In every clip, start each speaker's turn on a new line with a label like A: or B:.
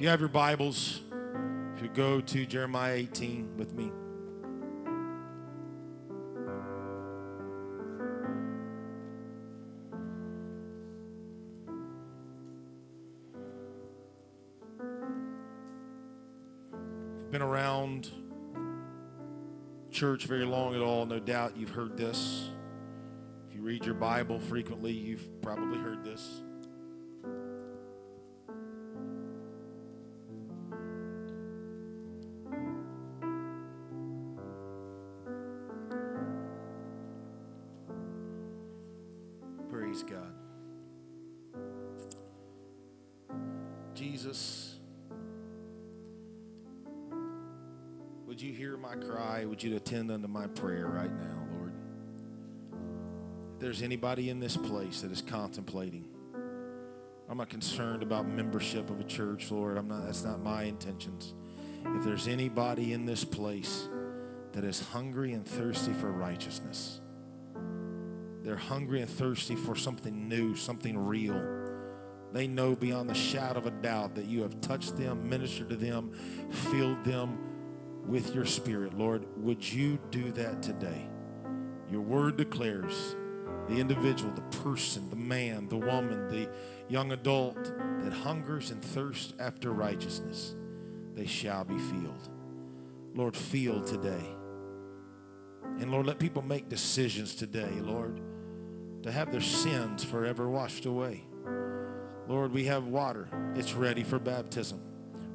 A: If you have your Bibles, if you go to Jeremiah 18 with me. been around church very long at all, no doubt you've heard this. If you read your Bible frequently, you've probably heard this. You attend unto my prayer right now, Lord? If there's anybody in this place that is contemplating, I'm not concerned about membership of a church, Lord. I'm not that's not my intentions. If there's anybody in this place that is hungry and thirsty for righteousness, they're hungry and thirsty for something new, something real. They know beyond the shadow of a doubt that you have touched them, ministered to them, filled them with your spirit. Lord, would you do that today? Your word declares the individual, the person, the man, the woman, the young adult that hungers and thirsts after righteousness, they shall be filled. Lord, feel today. And Lord, let people make decisions today, Lord, to have their sins forever washed away. Lord, we have water. It's ready for baptism.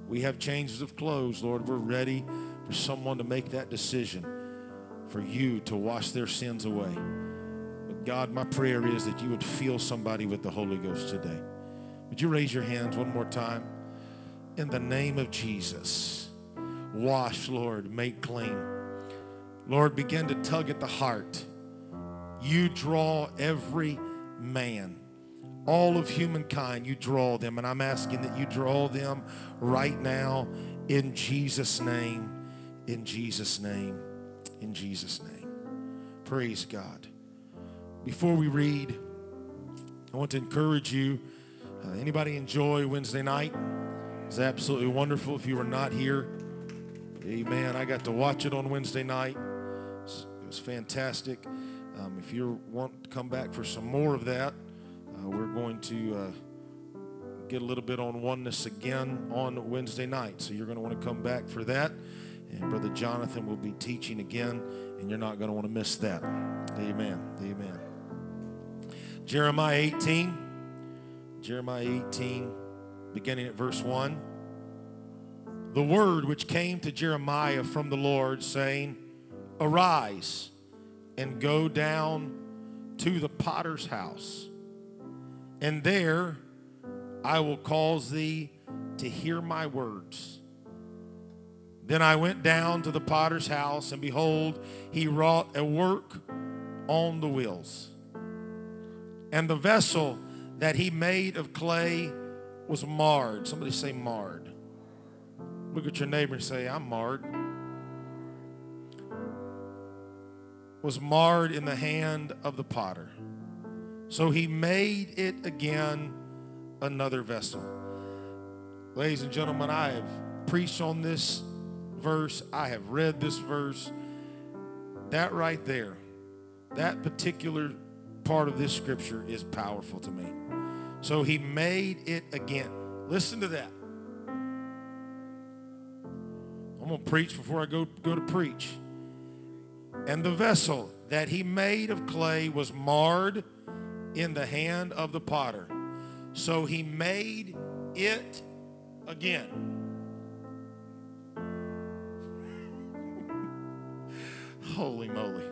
A: We have changes of clothes, Lord. We're ready for someone to make that decision for you to wash their sins away. But God, my prayer is that you would fill somebody with the Holy Ghost today. Would you raise your hands one more time? In the name of Jesus, wash, Lord, make clean. Lord, begin to tug at the heart. You draw every man all of humankind, you draw them. And I'm asking that you draw them right now in Jesus' name in Jesus' name. In Jesus' name. Praise God. Before we read, I want to encourage you. Uh, anybody enjoy Wednesday night? It's absolutely wonderful. If you were not here, amen. I got to watch it on Wednesday night. It was, fantastic. Um, if you want to come back for some more of that, uh, we're going to uh, get a little bit on oneness again on Wednesday night. So you're going to want to come back for that. And Brother Jonathan will be teaching again, and you're not going to want to miss that. Amen. Amen. Jeremiah 18. Jeremiah 18, beginning at verse 1. The word which came to Jeremiah from the Lord, saying, Arise and go down to the potter's house, and there I will cause thee to hear my words. Then I went down to the potter's house, and behold, he wrought a work on the wheels. And the vessel that he made of clay was marred. Somebody say, marred. Look at your neighbor and say, I'm marred. Was marred in the hand of the potter. So he made it again another vessel. Ladies and gentlemen, I have preached on this verse. I have read this verse. That right there, that particular part of this scripture is powerful to me. So he made it again. Listen to that. I'm going to preach before I go, go to preach. And the vessel that he made of clay was marred in the hand of the potter. So he made it again. Holy moly.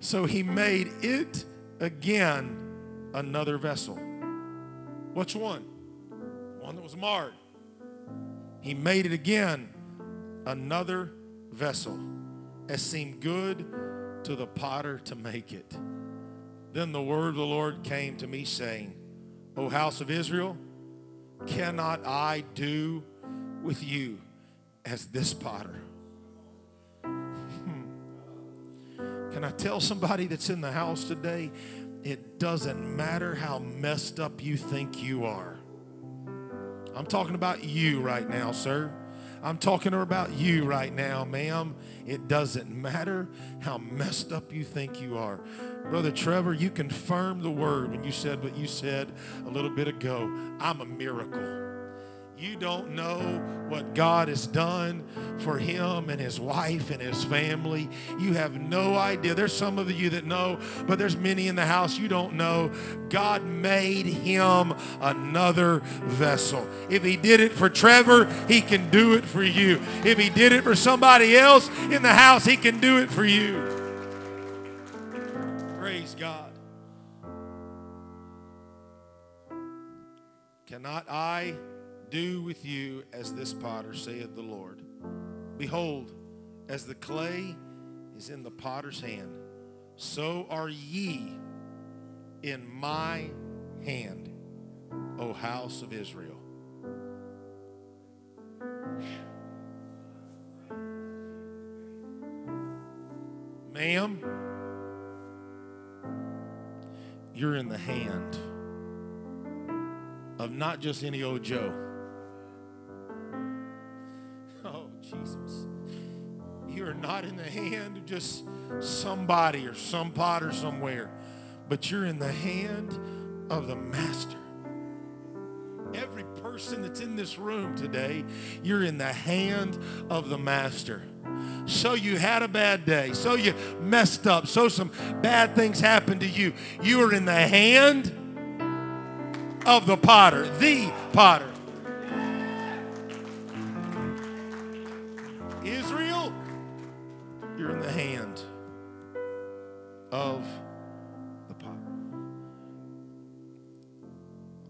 A: So he made it again another vessel. Which one? One that was marred. He made it again another vessel as seemed good to the potter to make it. Then the word of the Lord came to me saying, O house of Israel, cannot I do with you as this potter? Can I tell somebody that's in the house today? It doesn't matter how messed up you think you are. I'm talking about you right now, sir. I'm talking about you right now, ma'am. It doesn't matter how messed up you think you are. Brother Trevor, you confirmed the word when you said what you said a little bit ago. I'm a miracle. You don't know what God has done for him and his wife and his family. You have no idea. There's some of you that know, but there's many in the house you don't know. God made him another vessel. If he did it for Trevor, he can do it for you. If he did it for somebody else in the house, he can do it for you. Praise God. Cannot I? Do with you as this potter, saith the Lord. Behold, as the clay is in the potter's hand, so are ye in my hand, O house of Israel. Ma'am, you're in the hand of not just any old Joe. Jesus. You are not in the hand of just somebody or some potter somewhere, but you're in the hand of the master. Every person that's in this room today, you're in the hand of the master. So you had a bad day. So you messed up. So some bad things happened to you. You are in the hand of the potter, the potter. The potter.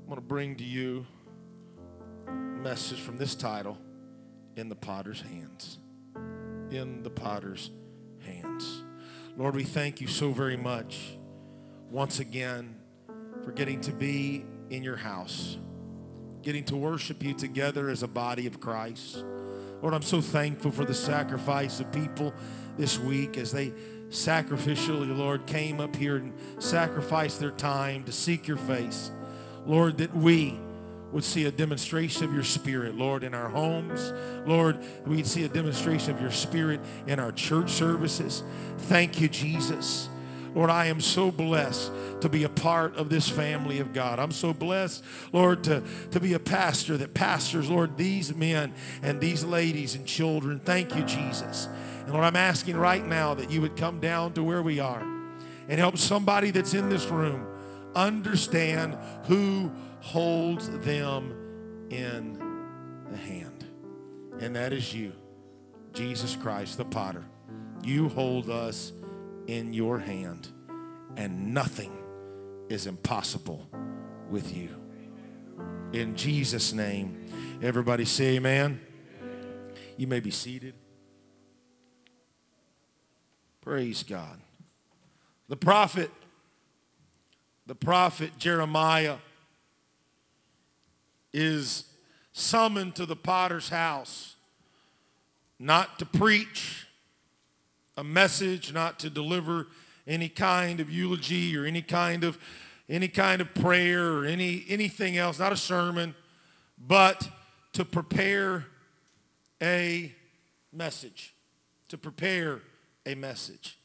A: I'm going to bring to you a message from this title in the potter's hands. In the potter's hands. Lord, we thank you so very much once again for getting to be in your house, getting to worship you together as a body of Christ. Lord, I'm so thankful for the sacrifice of people this week as they sacrificially, Lord, came up here and sacrificed their time to seek your face. Lord, that we would see a demonstration of your spirit, Lord, in our homes. Lord, we'd see a demonstration of your spirit in our church services. Thank you, Jesus. Lord, I am so blessed to be a part of this family of God. I'm so blessed, Lord, to, to be a pastor that pastors, Lord, these men and these ladies and children. Thank you, Jesus. And Lord, I'm asking right now that you would come down to where we are and help somebody that's in this room understand who holds them in the hand. And that is you, Jesus Christ, the potter. You hold us in your hand, and nothing is impossible with you. In Jesus' name, everybody say amen. You may be seated. Praise God. The prophet, the prophet Jeremiah is summoned to the potter's house not to preach a message, not to deliver any kind of eulogy or any kind of any kind of prayer or any anything else, not a sermon, but to prepare a message, to prepare a message.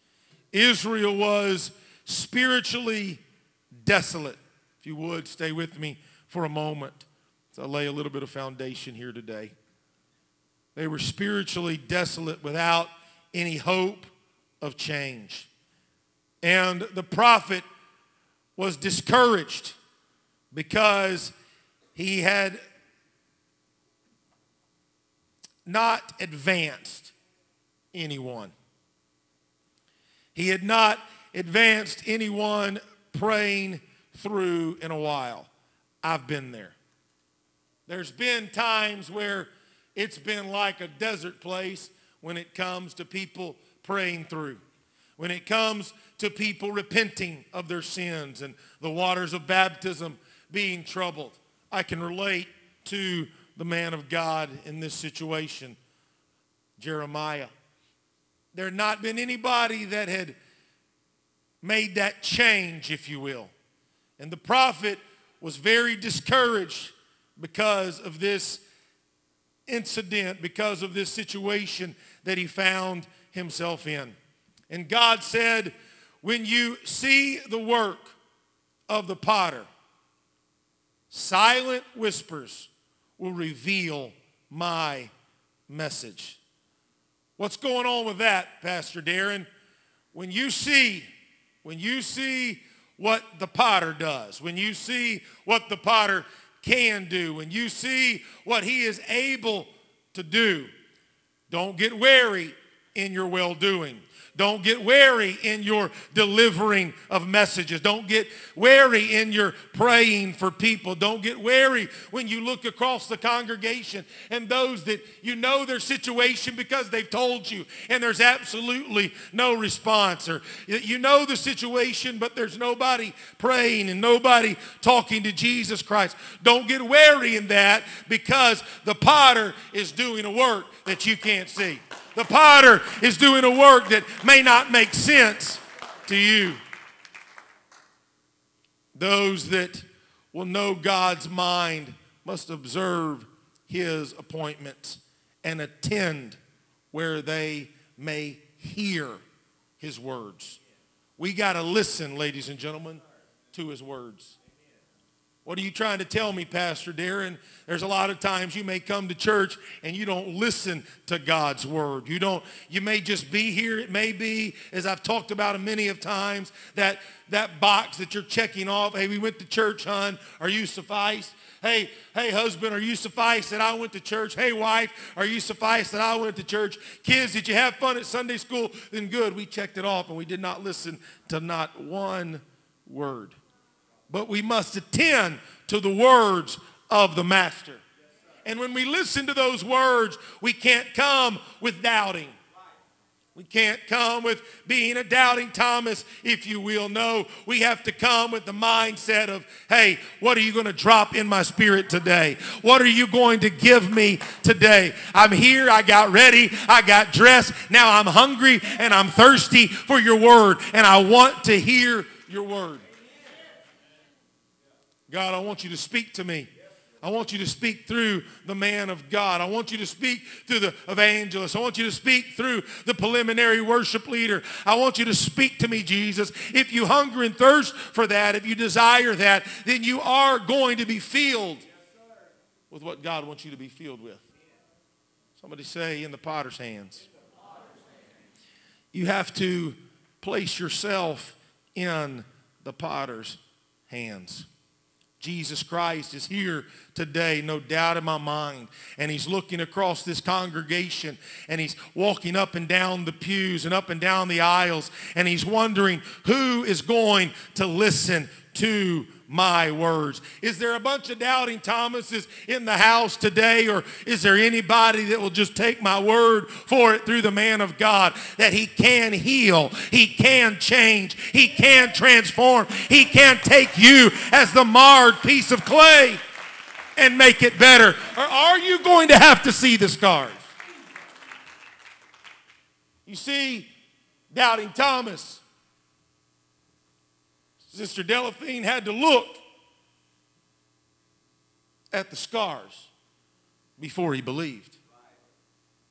A: Israel was spiritually desolate. If you would, stay with me for a moment. So I lay a little bit of foundation here today. They were spiritually desolate without any hope of change. And the prophet was discouraged because he had not advanced anyone. He had not advanced anyone praying through in a while. I've been there. There's been times where it's been like a desert place when it comes to people praying through. When it comes to people repenting of their sins and the waters of baptism being troubled. I can relate to the man of God in this situation, Jeremiah. There had not been anybody that had made that change, if you will. And the prophet was very discouraged because of this incident, because of this situation that he found himself in. And God said, when you see the work of the potter, silent whispers will reveal my message. What's going on with that, Pastor Darren? When you see, when you see what the potter does, when you see what the potter can do, when you see what he is able to do, don't get weary in your well-doing. Don't get weary in your delivering of messages. Don't get weary in your praying for people. Don't get weary when you look across the congregation and those that you know their situation because they've told you and there's absolutely no response. Or you know the situation, but there's nobody praying and nobody talking to Jesus Christ. Don't get weary in that because the potter is doing a work that you can't see. The potter is doing a work that may not make sense to you. Those that will know God's mind must observe his appointments and attend where they may hear his words. We got to listen, ladies and gentlemen, to his words. What are you trying to tell me, Pastor Darren? There's a lot of times you may come to church and you don't listen to God's word. You don't, you may just be here. It may be, as I've talked about many of times, that, that box that you're checking off. Hey, we went to church, hon. Are you sufficed? Hey, hey, husband, are you sufficed that I went to church? Hey, wife, are you sufficed that I went to church? Kids, did you have fun at Sunday school? Then good, we checked it off and we did not listen to not one word but we must attend to the words of the master. And when we listen to those words, we can't come with doubting. We can't come with being a doubting Thomas, if you will. No, we have to come with the mindset of, hey, what are you going to drop in my spirit today? What are you going to give me today? I'm here, I got ready, I got dressed. Now I'm hungry and I'm thirsty for your word, and I want to hear your word. God, I want you to speak to me. I want you to speak through the man of God. I want you to speak through the evangelist. I want you to speak through the preliminary worship leader. I want you to speak to me, Jesus. If you hunger and thirst for that, if you desire that, then you are going to be filled with what God wants you to be filled with. Somebody say, in the potter's hands. You have to place yourself in the potter's hands. Jesus Christ is here today, no doubt in my mind. And he's looking across this congregation and he's walking up and down the pews and up and down the aisles and he's wondering who is going to listen to my words. Is there a bunch of doubting Thomases in the house today, or is there anybody that will just take my word for it through the man of God that he can heal, he can change, he can transform, he can take you as the marred piece of clay and make it better? Or are you going to have to see the scars? You see, doubting Thomas Sister Delphine had to look at the scars before he believed.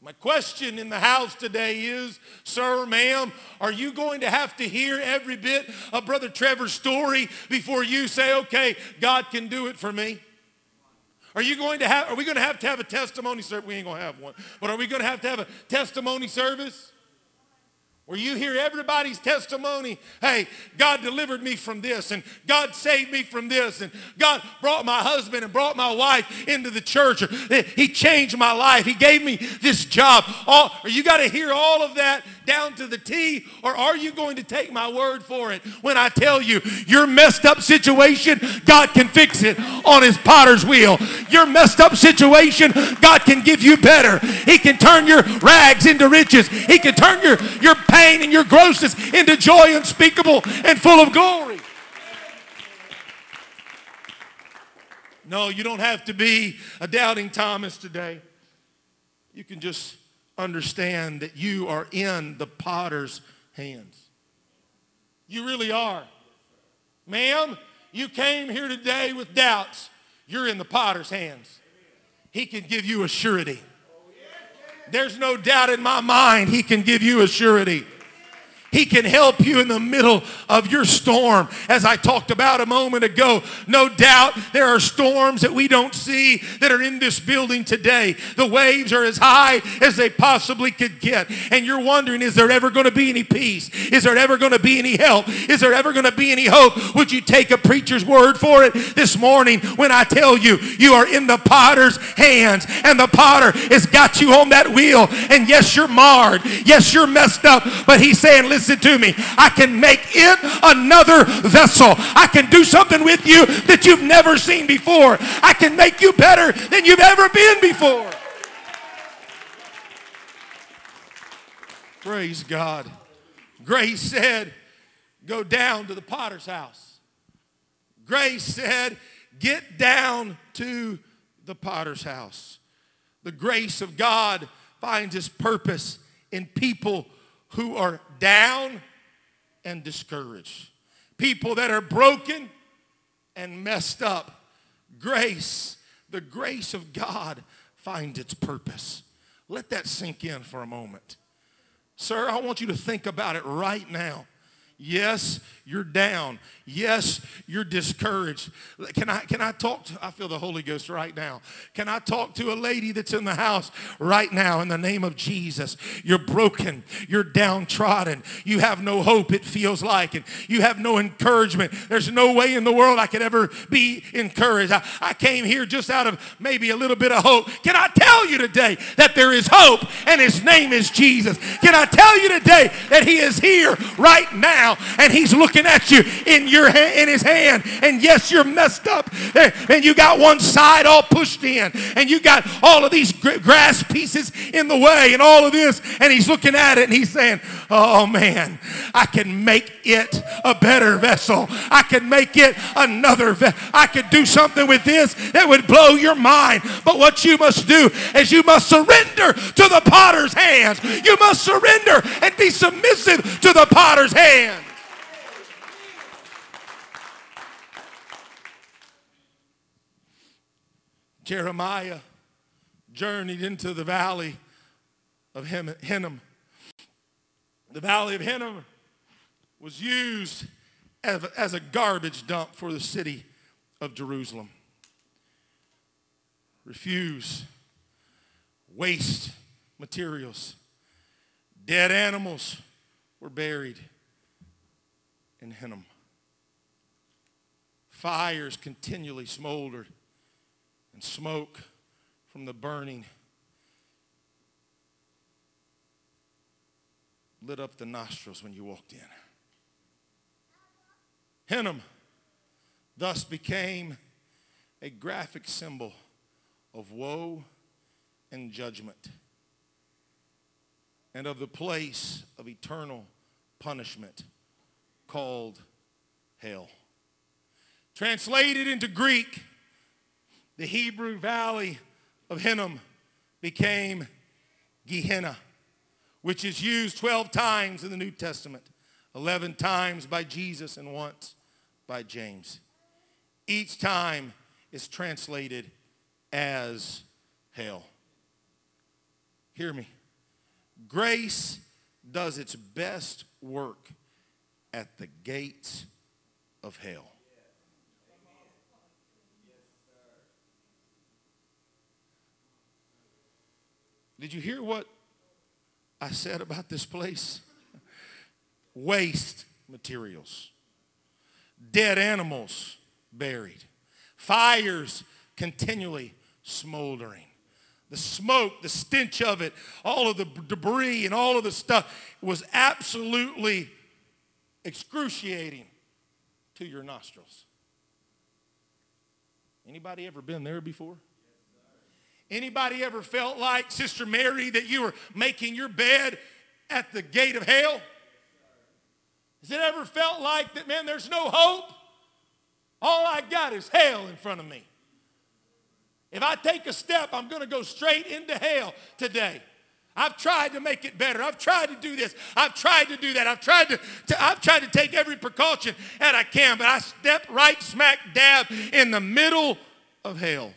A: My question in the house today is, sir, ma'am, are you going to have to hear every bit of Brother Trevor's story before you say, okay, God can do it for me? Are you going to have, are we going to have to have a testimony service? We ain't going to have one. But are we going to have to have a testimony service? Where you hear everybody's testimony hey god delivered me from this and god saved me from this and god brought my husband and brought my wife into the church. He changed my life. He gave me this job. All, are you got to hear all of that down to the t or are you going to take my word for it? When i tell you your messed up situation god can fix it on his potter's wheel. Your messed up situation god can give you better. He can turn your rags into riches. He can turn your your pain and your grossness into joy unspeakable and full of glory. No, you don't have to be a doubting Thomas today. You can just understand that you are in the potter's hands. You really are. Ma'am, you came here today with doubts. you're in the potter's hands. He can give you a surety. There's no doubt in my mind he can give you a surety. He can help you in the middle of your storm. As I talked about a moment ago, no doubt there are storms that we don't see that are in this building today. The waves are as high as they possibly could get. And you're wondering, is there ever going to be any peace? Is there ever going to be any help? Is there ever going to be any hope? Would you take a preacher's word for it this morning when I tell you, you are in the potter's hands and the potter has got you on that wheel. And yes, you're marred. Yes, you're messed up. But he's saying, listen to me. I can make it another vessel. I can do something with you that you've never seen before. I can make you better than you've ever been before. Praise God. Grace said, Go down to the potter's house. Grace said, Get down to the potter's house. The grace of God finds its purpose in people who are down and discouraged, people that are broken and messed up. Grace, the grace of God finds its purpose. Let that sink in for a moment. Sir, I want you to think about it right now. Yes, you're down. Yes, you're discouraged. Can I, can I talk to, I feel the Holy Ghost right now. Can I talk to a lady that's in the house right now in the name of Jesus? You're broken. You're downtrodden. You have no hope, it feels like, and you have no encouragement. There's no way in the world I could ever be encouraged. I, I came here just out of maybe a little bit of hope. Can I tell you today that there is hope and his name is Jesus? Can I tell you today that he is here right now and he's looking at you in your your hand, in his hand. And yes, you're messed up. Eh, and you got one side all pushed in. And you got all of these grass pieces in the way and all of this. And he's looking at it and he's saying, Oh man, I can make it a better vessel. I can make it another. I could do something with this that would blow your mind. But what you must do is you must surrender to the potter's hands. You must surrender and be submissive to the potter's hands. Jeremiah journeyed into the valley of Hinnom. The valley of Hinnom was used as a garbage dump for the city of Jerusalem. Refuse, waste materials, dead animals were buried in Hinnom. Fires continually smoldered and smoke from the burning lit up the nostrils when you walked in. Hinnom thus became a graphic symbol of woe and judgment and of the place of eternal punishment called hell. Translated into Greek, the Hebrew valley of Hinnom became Gehenna, which is used 12 times in the New Testament, 11 times by Jesus and once by James. Each time is translated as hell. Hear me. Grace does its best work at the gates of hell. Did you hear what I said about this place? Waste materials, dead animals buried, fires continually smoldering. The smoke, the stench of it, all of the debris and all of the stuff was absolutely excruciating to your nostrils. Anybody ever been there before? Anybody ever felt like, Sister Mary, that you were making your bed at the gate of hell? Has it ever felt like that, man, there's no hope? All I got is hell in front of me. If I take a step, I'm going to go straight into hell today. I've tried to make it better. I've tried to do this. I've tried to do that. I've tried to, to, I've tried to take every precaution that I can, but I step right smack dab in the middle of hell.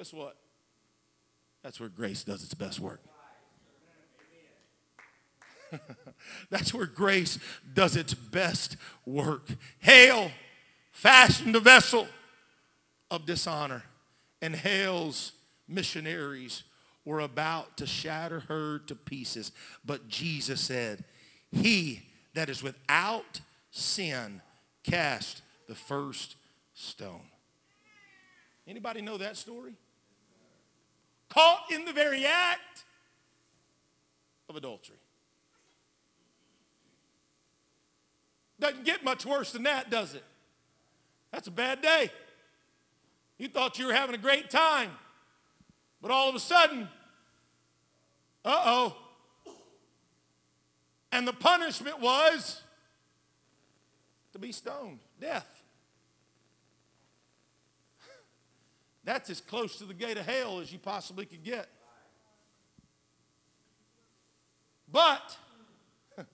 A: Guess what? That's where grace does its best work. That's where grace does its best work. Hail fashioned a vessel of dishonor, and Hail's missionaries were about to shatter her to pieces. But Jesus said, He that is without sin cast the first stone. Anybody know that story? Caught in the very act of adultery. Doesn't get much worse than that, does it? That's a bad day. You thought you were having a great time, but all of a sudden, uh oh. And the punishment was to be stoned, death. That's as close to the gate of hell as you possibly could get. But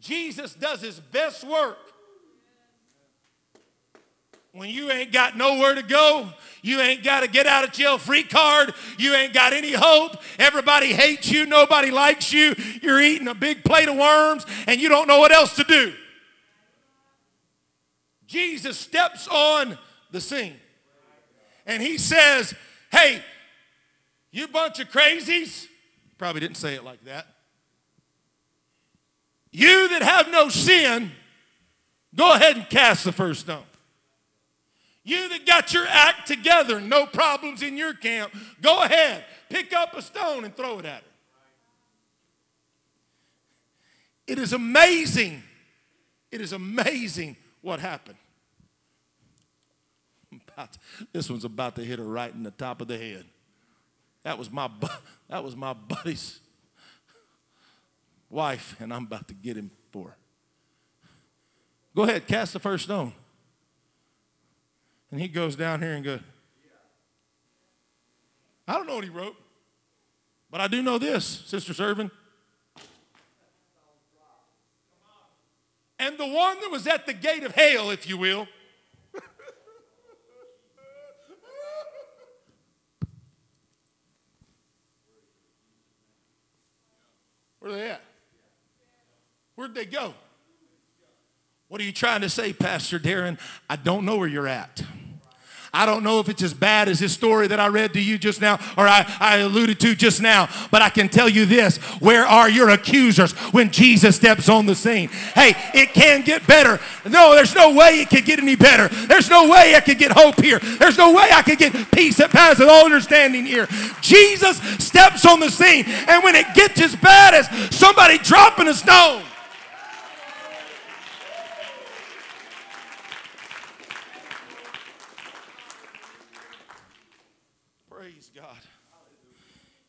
A: Jesus does his best work when you ain't got nowhere to go, you ain't got a get out of jail free card, you ain't got any hope, everybody hates you, nobody likes you, you're eating a big plate of worms, and you don't know what else to do. Jesus steps on the scene and he says, Hey, you bunch of crazies. Probably didn't say it like that. You that have no sin, go ahead and cast the first stone. You that got your act together, no problems in your camp, go ahead, pick up a stone and throw it at her. It is amazing. It is amazing what happened. This one's about to hit her right in the top of the head. That was my, that was my buddy's wife, and I'm about to get him for her. Go ahead, cast the first stone. And he goes down here and goes, I don't know what he wrote, but I do know this, Sister Servin. And the one that was at the gate of hell, if you will, Where they at? Where'd they go? What are you trying to say, Pastor Darren? I don't know where you're at. I don't know if it's as bad as this story that I read to you just now or I, I alluded to just now, but I can tell you this where are your accusers when Jesus steps on the scene? Hey, it can get better. No, there's no way it could get any better. There's no way I could get hope here. There's no way I could get peace that passes all understanding here. Jesus steps on the scene, and when it gets as bad as somebody dropping a stone,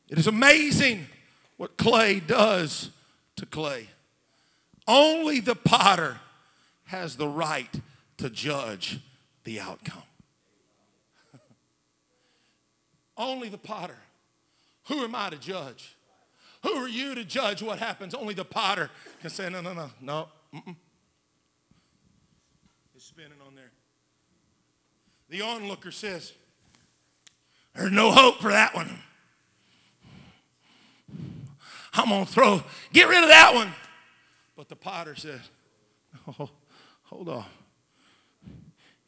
A: It is amazing what clay does to clay. Only the potter has the right to judge the outcome. Only the potter. Who am I to judge? Who are you to judge what happens? Only the potter can say, no, no, no, no. Mm-mm. It's spinning on there. The onlooker says, there's no hope for that one. I'm going to throw, get rid of that one. But the potter says, oh, hold on.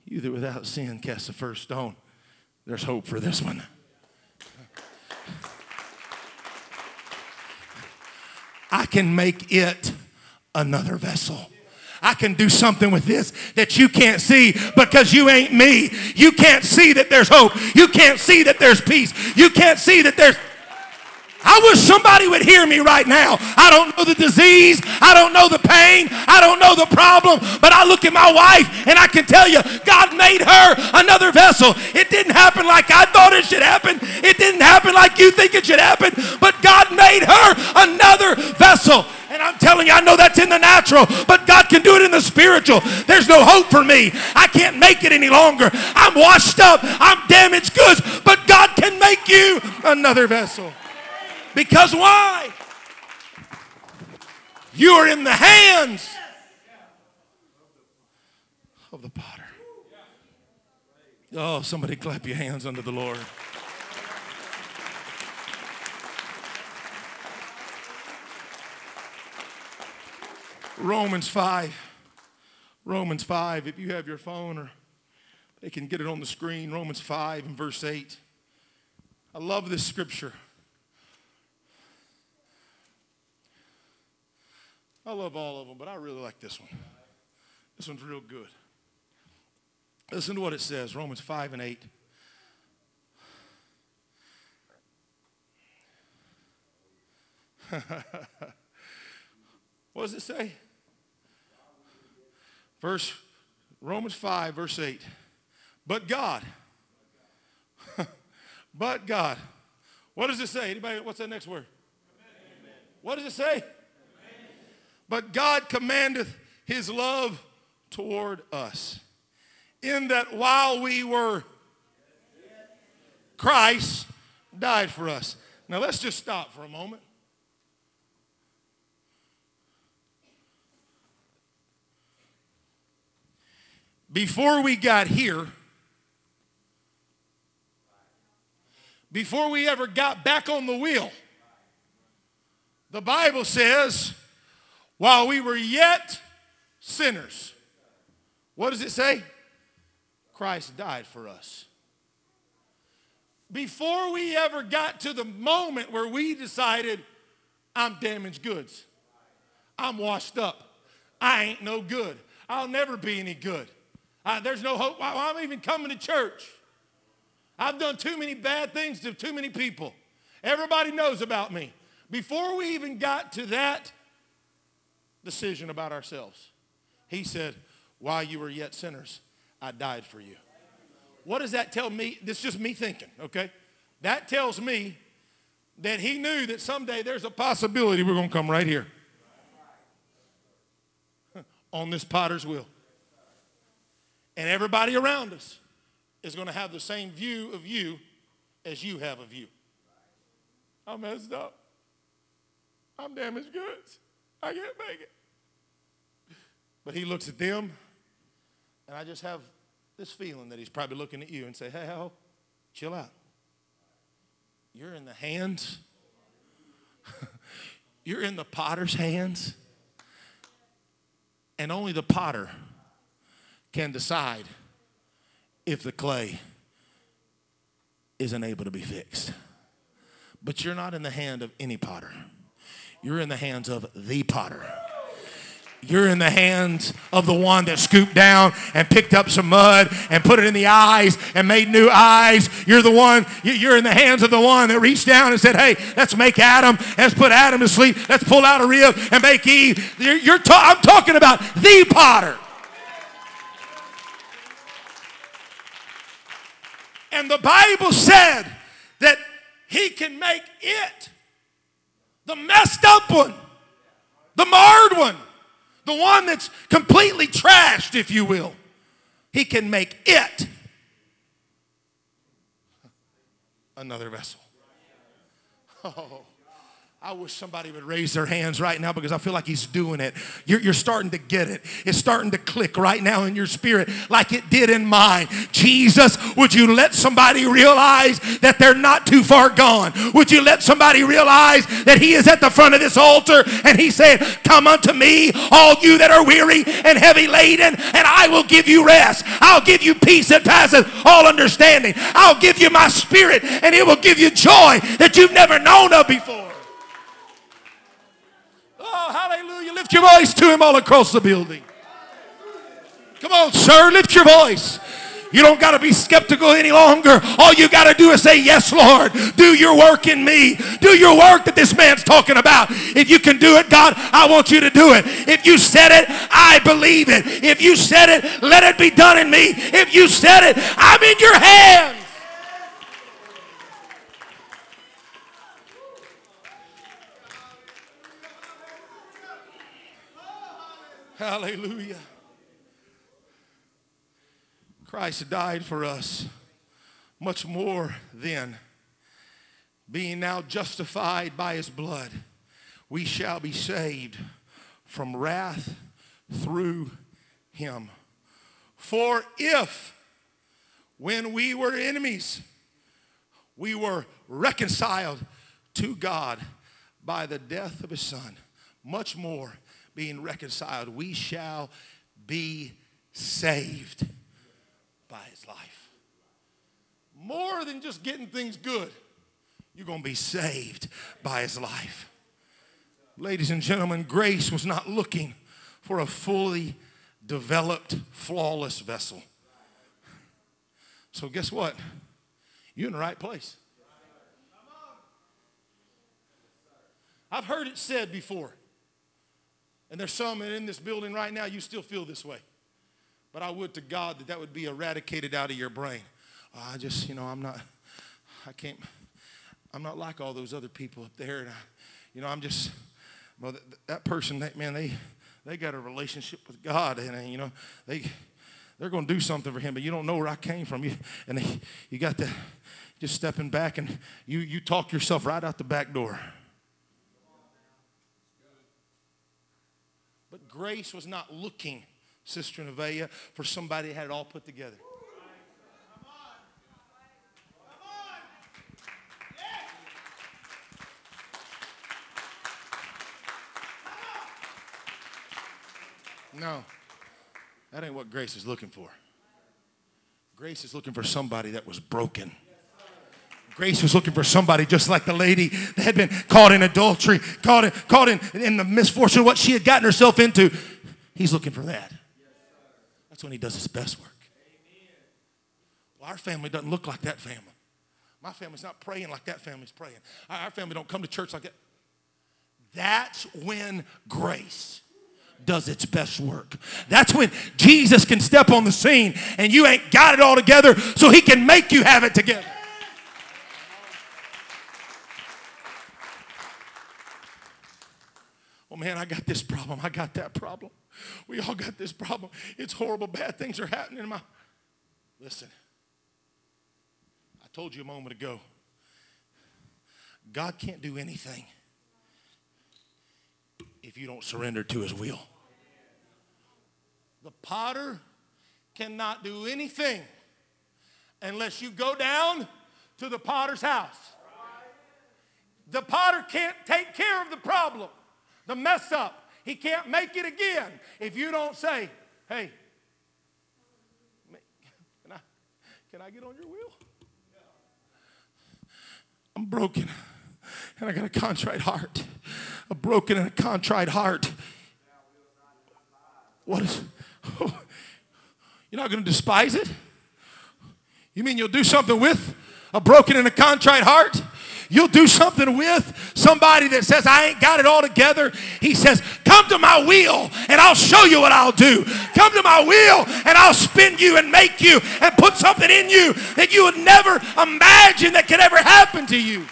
A: You that without sin cast the first stone. There's hope for this one. I can make it another vessel. I can do something with this that you can't see because you ain't me. You can't see that there's hope. You can't see that there's peace. You can't see that there's I wish somebody would hear me right now. I don't know the disease. I don't know the pain. I don't know the problem. But I look at my wife and I can tell you, God made her another vessel. It didn't happen like I thought it should happen. It didn't happen like you think it should happen. But God made her another vessel. And I'm telling you, I know that's in the natural, but God can do it in the spiritual. There's no hope for me. I can't make it any longer. I'm washed up. I'm damaged goods, but God can make you another vessel. Because why? You are in the hands of the potter. Oh, somebody clap your hands under the Lord. Romans 5. Romans 5. If you have your phone or they can get it on the screen. Romans 5 and verse 8. I love this scripture. I love all of them, but I really like this one. This one's real good. Listen to what it says Romans 5 and 8. what does it say? Verse Romans 5, verse 8. But God. but God. What does it say? Anybody, what's that next word? Amen. What does it say? But God commandeth his love toward us. In that while we were, Christ died for us. Now let's just stop for a moment. Before we got here, before we ever got back on the wheel, the Bible says, while we were yet sinners, what does it say? Christ died for us. Before we ever got to the moment where we decided, I'm damaged goods, I'm washed up, I ain't no good, I'll never be any good. Uh, there's no hope. I'm even coming to church. I've done too many bad things to too many people. Everybody knows about me. Before we even got to that decision about ourselves, he said, While you were yet sinners, I died for you. What does that tell me? This is just me thinking, okay? That tells me that he knew that someday there's a possibility we're going to come right here on this potter's wheel. And everybody around us is going to have the same view of you as you have of you. I'm messed up. I'm damaged goods. I can't make it. But he looks at them, and I just have this feeling that he's probably looking at you and say, hey, chill out. You're in the hands. You're in the potter's hands. And only the potter can decide if the clay isn't able to be fixed. But you're not in the hand of any potter, you're in the hands of the potter. You're in the hands of the one that scooped down and picked up some mud and put it in the eyes and made new eyes. You're the one, you're in the hands of the one that reached down and said, Hey, let's make Adam, let's put Adam to sleep, let's pull out a rib and make Eve. You're, you're ta- I'm talking about the potter. And the Bible said that he can make it, the messed up one, the marred one, the one that's completely trashed, if you will, he can make it another vessel. Oh. I wish somebody would raise their hands right now because I feel like he's doing it. You're, you're, starting to get it. It's starting to click right now in your spirit like it did in mine. Jesus, would you let somebody realize that they're not too far gone? Would you let somebody realize that he is at the front of this altar and he said, Come unto me, all you that are weary and heavy laden, and I will give you rest. I'll give you peace that passes all understanding. I'll give you my spirit and it will give you joy that you've never known of before. Oh, hallelujah. Lift your voice to him all across the building. Come on, sir, lift your voice. You don't got to be skeptical any longer. All you got to do is say, Yes, Lord, do your work in me. Do your work that this man's talking about. If you can do it, God, I want you to do it. If you said it, I believe it. If you said it, let it be done in me. If you said it, I'm in your hands. Hallelujah. Christ died for us much more than being now justified by his blood. We shall be saved from wrath through him. For if when we were enemies, we were reconciled to God by the death of his son. Much more being reconciled, we shall be saved by his life. More than just getting things good, you're going to be saved by his life. Ladies and gentlemen, grace was not looking for a fully developed, flawless vessel. So, guess what? You're in the right place. I've heard it said before, and there's some in this building right now, you still feel this way. But I would to God that that would be eradicated out of your brain. Oh, I just, you know, I'm not, I can't, I'm not like all those other people up there. And I, you know, I'm just, well, that, that person, that man, they, they got a relationship with God, and uh, you know, they, they're going to do something for him, but you don't know where I came from. You, and they, you got that, just stepping back, and you, you talk yourself right out the back door. Grace was not looking, Sister Nevaeh, for somebody that had it all put together. No, that ain't what grace is looking for. Grace is looking for somebody that was broken. Grace was looking for somebody just like the lady that had been caught in adultery, caught in, caught in, in the misfortune of what she had gotten herself into. He's looking for that. That's when he does his best work. Well, our family doesn't look like that family. My family's not praying like that family's praying. Our family don't come to church like that. That's when grace does its best work. That's when Jesus can step on the scene and you ain't got it all together so he can make you have it together. Oh man, I got this problem. I got that problem. We all got this problem. It's horrible. Bad things are happening in my. Listen, I told you a moment ago God can't do anything if you don't surrender to his will. The potter cannot do anything unless you go down to the potter's house. The potter can't take care of the problem, the mess up. He can't make it again if you don't say, hey, can I, can I get on your wheel? I'm broken and I got a contrite heart. A broken and a contrite heart. What is, you're not going to despise it? You mean you'll do something with a broken and a contrite heart? You'll do something with somebody that says, I ain't got it all together. He says, Come to my wheel and I'll show you what I'll do. Come to my wheel and I'll spin you and make you and put something in you that you would never imagine that could ever happen to you.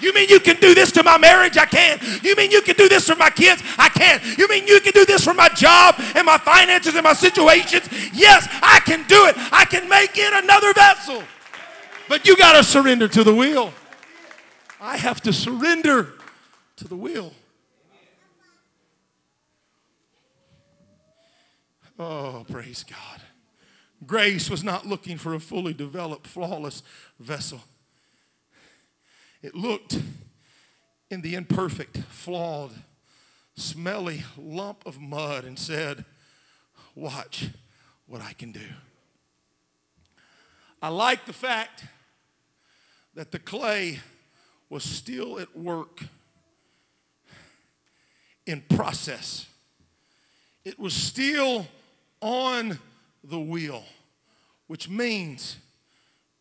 A: You mean you can do this to my marriage? I can. You mean you can do this for my kids? I can. You mean you can do this for my job and my finances and my situations? Yes, I can do it. I can make it another vessel. But you got to surrender to the will. I have to surrender to the will. Oh, praise God. Grace was not looking for a fully developed, flawless vessel. It looked in the imperfect, flawed, smelly lump of mud and said, Watch what I can do. I like the fact that the clay was still at work in process, it was still on the wheel, which means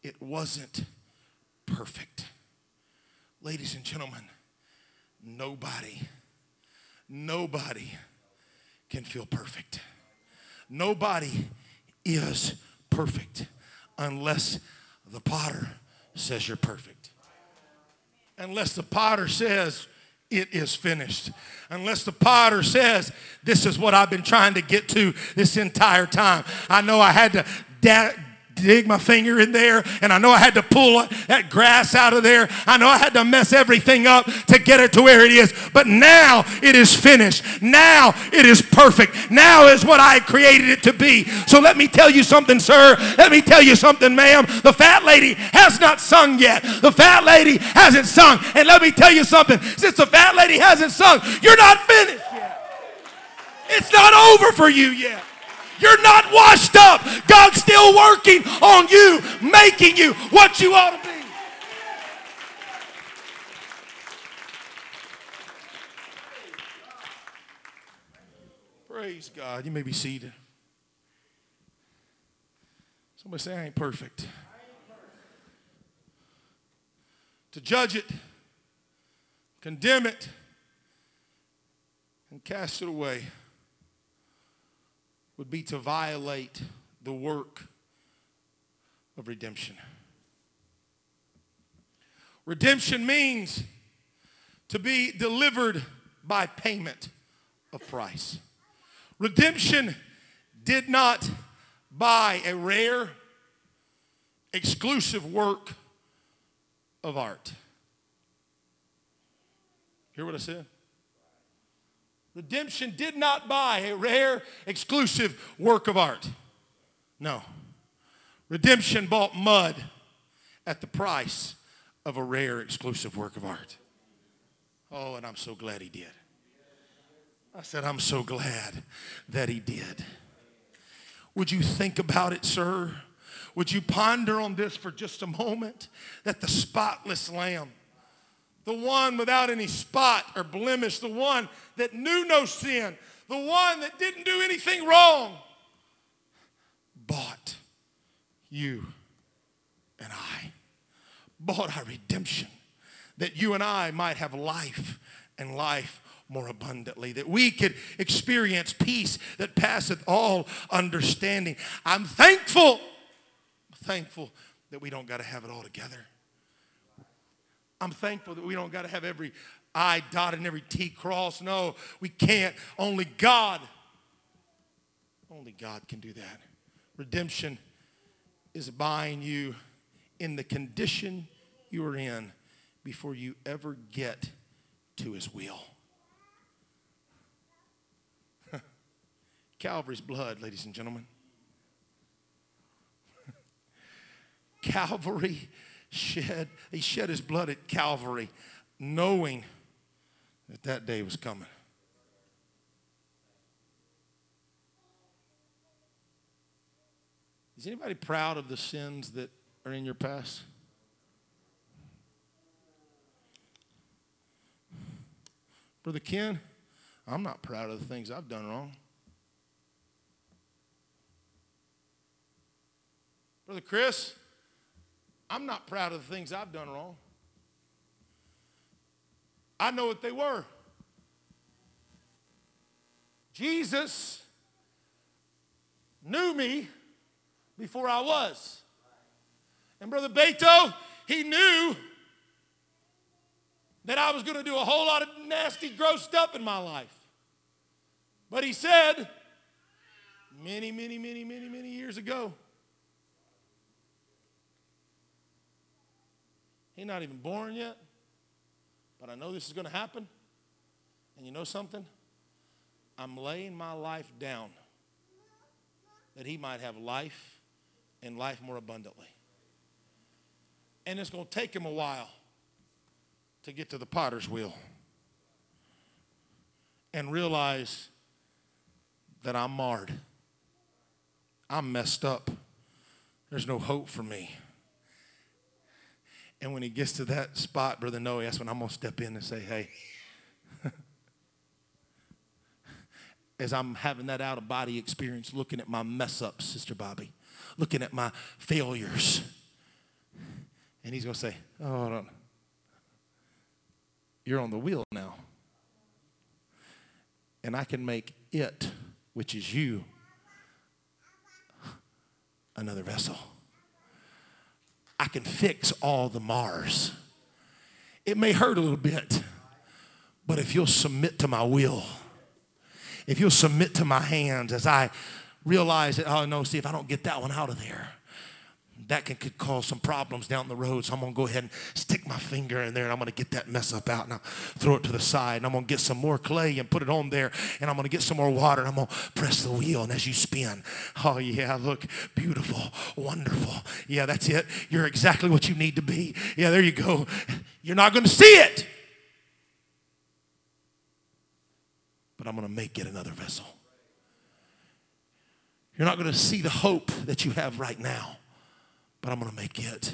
A: it wasn't perfect. Ladies and gentlemen, nobody, nobody can feel perfect. Nobody is perfect unless the potter says you're perfect. Unless the potter says it is finished. Unless the potter says, This is what I've been trying to get to this entire time. I know I had to da- dig my finger in there, and I know I had to pull that grass out of there. I know I had to mess everything up to get it to where it is. But now it is finished. Now it is perfect. Now is what I created it to be. So let me tell you something, sir. Let me tell you something, ma'am. The fat lady has not sung yet. The fat lady hasn't sung. And let me tell you something. Since the fat lady hasn't sung, you're not finished yet. It's not over for you yet. You're not washed up. God's still working on you, making you what you ought to be. Praise God. You may be seated. Somebody say, I ain't perfect. To judge it, condemn it, and cast it away would be to violate the work of redemption. Redemption means to be delivered by payment of price. Redemption did not buy a rare, exclusive work of art. Hear what I said? Redemption did not buy a rare, exclusive work of art. No. Redemption bought mud at the price of a rare, exclusive work of art. Oh, and I'm so glad he did. I said, I'm so glad that he did. Would you think about it, sir? Would you ponder on this for just a moment? That the spotless lamb the one without any spot or blemish, the one that knew no sin, the one that didn't do anything wrong, bought you and I. Bought our redemption that you and I might have life and life more abundantly, that we could experience peace that passeth all understanding. I'm thankful, thankful that we don't got to have it all together. I'm thankful that we don't got to have every I dotted and every T crossed. No, we can't. Only God, only God can do that. Redemption is buying you in the condition you are in before you ever get to his will. Calvary's blood, ladies and gentlemen. Calvary shed, he shed his blood at Calvary, knowing that that day was coming. Is anybody proud of the sins that are in your past? Brother Ken, I'm not proud of the things I've done wrong. Brother Chris, I'm not proud of the things I've done wrong. I know what they were. Jesus knew me before I was. And Brother Beto, he knew that I was going to do a whole lot of nasty, gross stuff in my life. But he said, many, many, many, many, many years ago, He's not even born yet. But I know this is going to happen. And you know something? I'm laying my life down that he might have life and life more abundantly. And it's going to take him a while to get to the potter's wheel and realize that I'm marred. I'm messed up. There's no hope for me. And when he gets to that spot, Brother Noe, that's when I'm going to step in and say, hey, as I'm having that out of body experience, looking at my mess ups, Sister Bobby, looking at my failures. And he's going to say, oh, on. You're on the wheel now. And I can make it, which is you, another vessel. I can fix all the Mars. It may hurt a little bit, but if you'll submit to my will, if you'll submit to my hands as I realize that, oh no, see, if I don't get that one out of there, that can could cause some problems down the road. So I'm gonna go ahead and stick my finger in there and I'm gonna get that mess up out and I'll throw it to the side and I'm gonna get some more clay and put it on there and I'm gonna get some more water and I'm gonna press the wheel and as you spin, oh yeah, look, beautiful, wonderful. Yeah, that's it. You're exactly what you need to be. Yeah, there you go. You're not gonna see it. But I'm gonna make it another vessel. You're not gonna see the hope that you have right now but I'm going to make it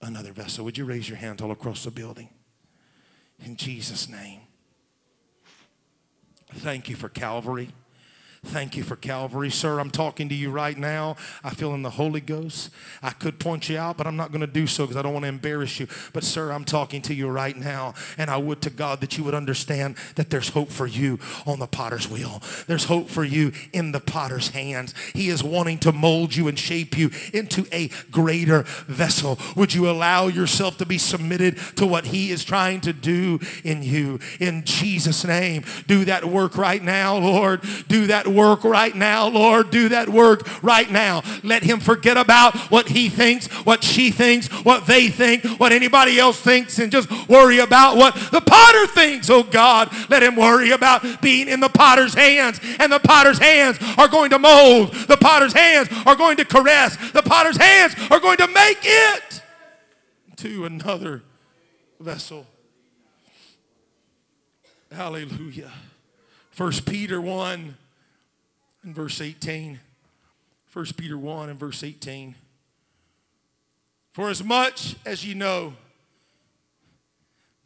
A: another vessel. Would you raise your hands all across the building? In Jesus' name. Thank you for Calvary. Thank you for Calvary. Sir, I'm talking to you right now. I feel in the Holy Ghost. I could point you out, but I'm not going to do so because I don't want to embarrass you. But, sir, I'm talking to you right now. And I would to God that you would understand that there's hope for you on the potter's wheel. There's hope for you in the potter's hands. He is wanting to mold you and shape you into a greater vessel. Would you allow yourself to be submitted to what he is trying to do in you? In Jesus' name, do that work right now, Lord. Do that work right now, Lord. Do that work right now. Let him forget about what he thinks, what she thinks, what they think, what anybody else thinks, and just worry about what the potter thinks. Oh God, let him worry about being in the potter's hands. And the potter's hands are going to mold. The potter's hands are going to caress. The potter's hands are going to make it to another vessel. Hallelujah. First Peter 1 in verse 18. 1 Peter 1 and verse 18. For as much as ye know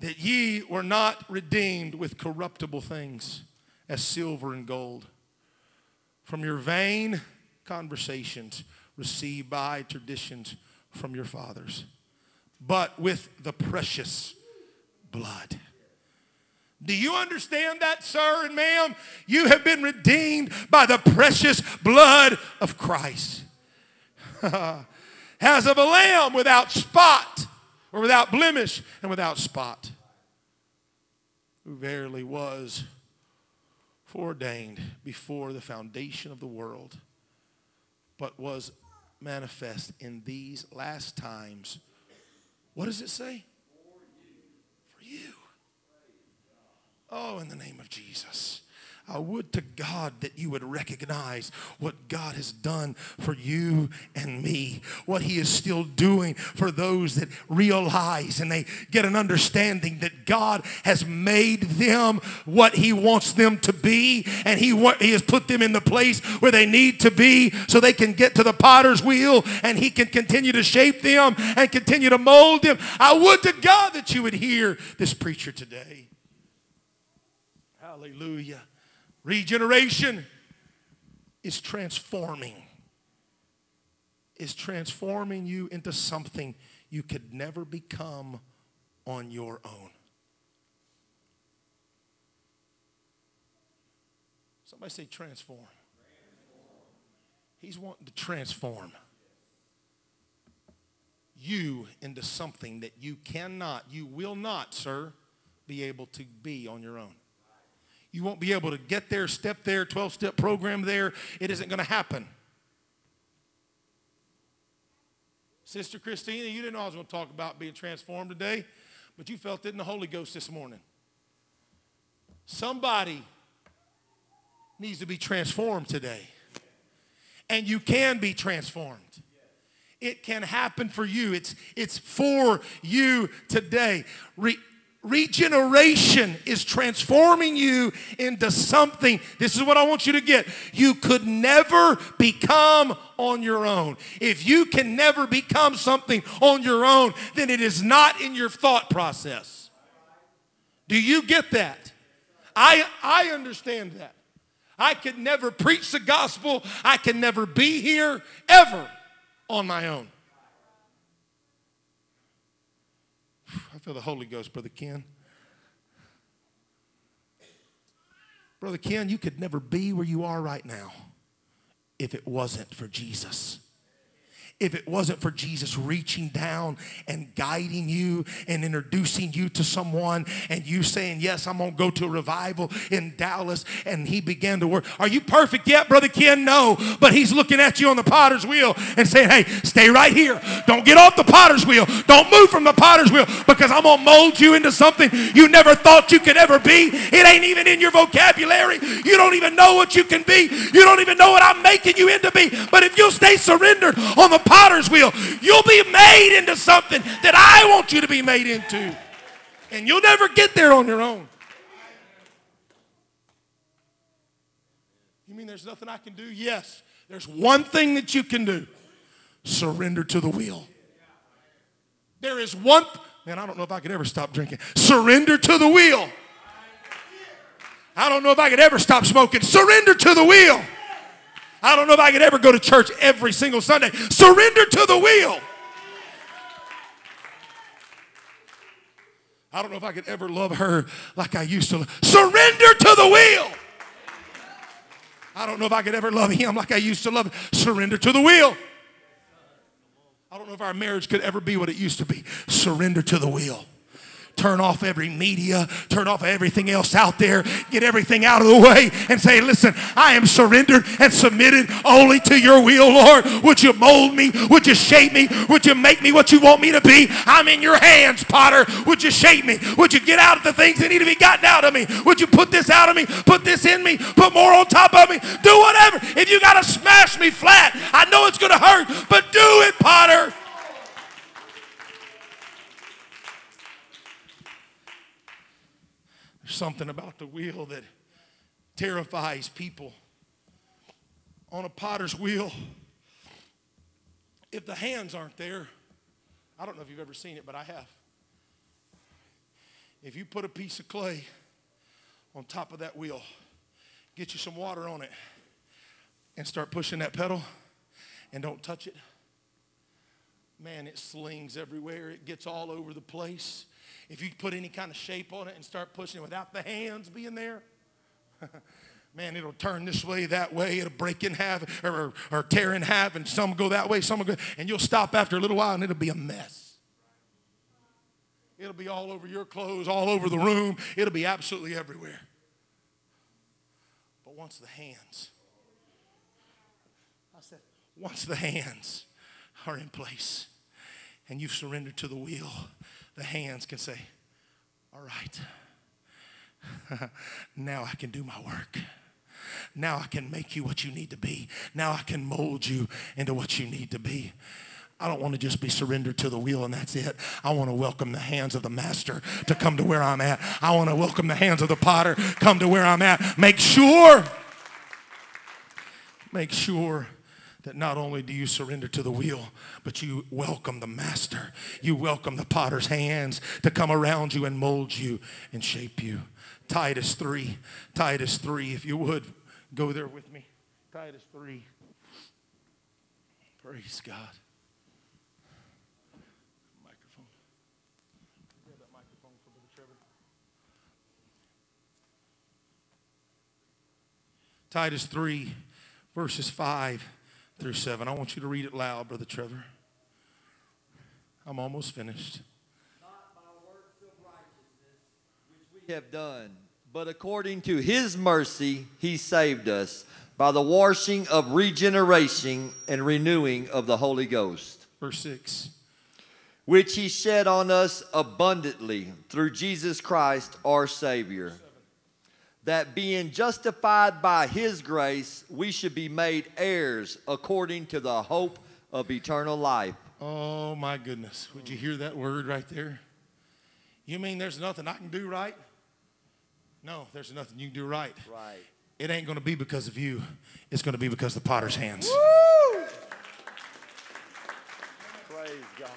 A: that ye were not redeemed with corruptible things as silver and gold from your vain conversations received by traditions from your fathers, but with the precious blood do you understand that, sir and ma'am? You have been redeemed by the precious blood of Christ. As of a lamb without spot, or without blemish, and without spot, who verily was foreordained before the foundation of the world, but was manifest in these last times. What does it say? Oh, in the name of Jesus. I would to God that you would recognize what God has done for you and me, what He is still doing for those that realize and they get an understanding that God has made them what He wants them to be, and He, he has put them in the place where they need to be so they can get to the potter's wheel and He can continue to shape them and continue to mold them. I would to God that you would hear this preacher today. Hallelujah. Regeneration is transforming. Is transforming you into something you could never become on your own. Somebody say transform. He's wanting to transform you into something that you cannot, you will not, sir, be able to be on your own. You won't be able to get there, step there, 12 step program there. It isn't going to happen. Sister Christina, you didn't was going to talk about being transformed today, but you felt it in the Holy Ghost this morning. Somebody needs to be transformed today. And you can be transformed. It can happen for you. It's, it's for you today. Re- Regeneration is transforming you into something. This is what I want you to get. You could never become on your own. If you can never become something on your own, then it is not in your thought process. Do you get that? I, I understand that. I could never preach the gospel. I can never be here ever on my own. Feel the Holy Ghost, Brother Ken. Brother Ken, you could never be where you are right now if it wasn't for Jesus if it wasn't for Jesus reaching down and guiding you and introducing you to someone and you saying, Yes, I'm going to go to a revival in Dallas. And he began to work. Are you perfect yet, Brother Ken? No. But he's looking at you on the potter's wheel and saying, Hey, stay right here. Don't get off the potter's wheel. Don't move from the potter's wheel because I'm going to mold you into something you never thought you could ever be. It ain't even in your vocabulary. You don't even know what you can be. You don't even know what I'm making you into be. But if you'll stay surrendered on the potter's wheel, you'll be made into something that I want you to be made into. And you'll never get there on your own. You mean there's nothing I can do? Yes. There's one thing that you can do surrender to the wheel. There is one, man, I don't know if I could ever stop drinking. Surrender to the wheel. I don't know if I could ever stop smoking. Surrender to the wheel. I don't know if I could ever go to church every single Sunday. Surrender to the will. I don't know if I could ever love her like I used to. Surrender to the will. I don't know if I could ever love him like I used to love. Surrender to the will. I don't know if our marriage could ever be what it used to be. Surrender to the wheel turn off every media, turn off everything else out there, get everything out of the way, and say, Listen, I am surrendered and submitted only to your will, Lord. Would you mold me? Would you shape me? Would you make me what you want me to be? I'm in your hands, Potter. Would you shape me? Would you get out of the things that need to be gotten out of me? Would you put this out of me? Put this in me? Put more on top of me? Do whatever. If you got to smash me flat, I know it's going to hurt, but do it, Potter. Something about the wheel that terrifies people. On a potter's wheel, if the hands aren't there, I don't know if you've ever seen it, but I have. If you put a piece of clay on top of that wheel, get you some water on it, and start pushing that pedal, and don't touch it, man, it slings everywhere. It gets all over the place. If you put any kind of shape on it and start pushing it without the hands being there, man, it'll turn this way, that way. It'll break in half or, or tear in half, and some go that way, some will go, and you'll stop after a little while, and it'll be a mess. It'll be all over your clothes, all over the room. It'll be absolutely everywhere. But once the hands, I said, once the hands are in place and you've surrendered to the wheel, the hands can say, All right, now I can do my work. Now I can make you what you need to be. Now I can mold you into what you need to be. I don't want to just be surrendered to the wheel and that's it. I want to welcome the hands of the master to come to where I'm at. I want to welcome the hands of the potter come to where I'm at. Make sure, make sure that not only do you surrender to the wheel, but you welcome the master. You welcome the potter's hands to come around you and mold you and shape you. Titus 3, Titus 3, if you would go there with me. Titus 3. Praise God. Microphone. That microphone for Trevor. Titus 3, verses 5 through 7. I want you to read it loud, Brother Trevor. I'm almost finished.
B: Not by works of righteousness which we have done, but according to his mercy he saved us by the washing of regeneration and renewing of the Holy Ghost,
A: Verse 6.
B: which he shed on us abundantly through Jesus Christ our Savior. That being justified by his grace, we should be made heirs according to the hope of eternal life.
A: Oh my goodness. Would you hear that word right there? You mean there's nothing I can do right? No, there's nothing you can do right.
B: Right.
A: It ain't going to be because of you. It's going to be because of the potter's hands.
B: Praise God.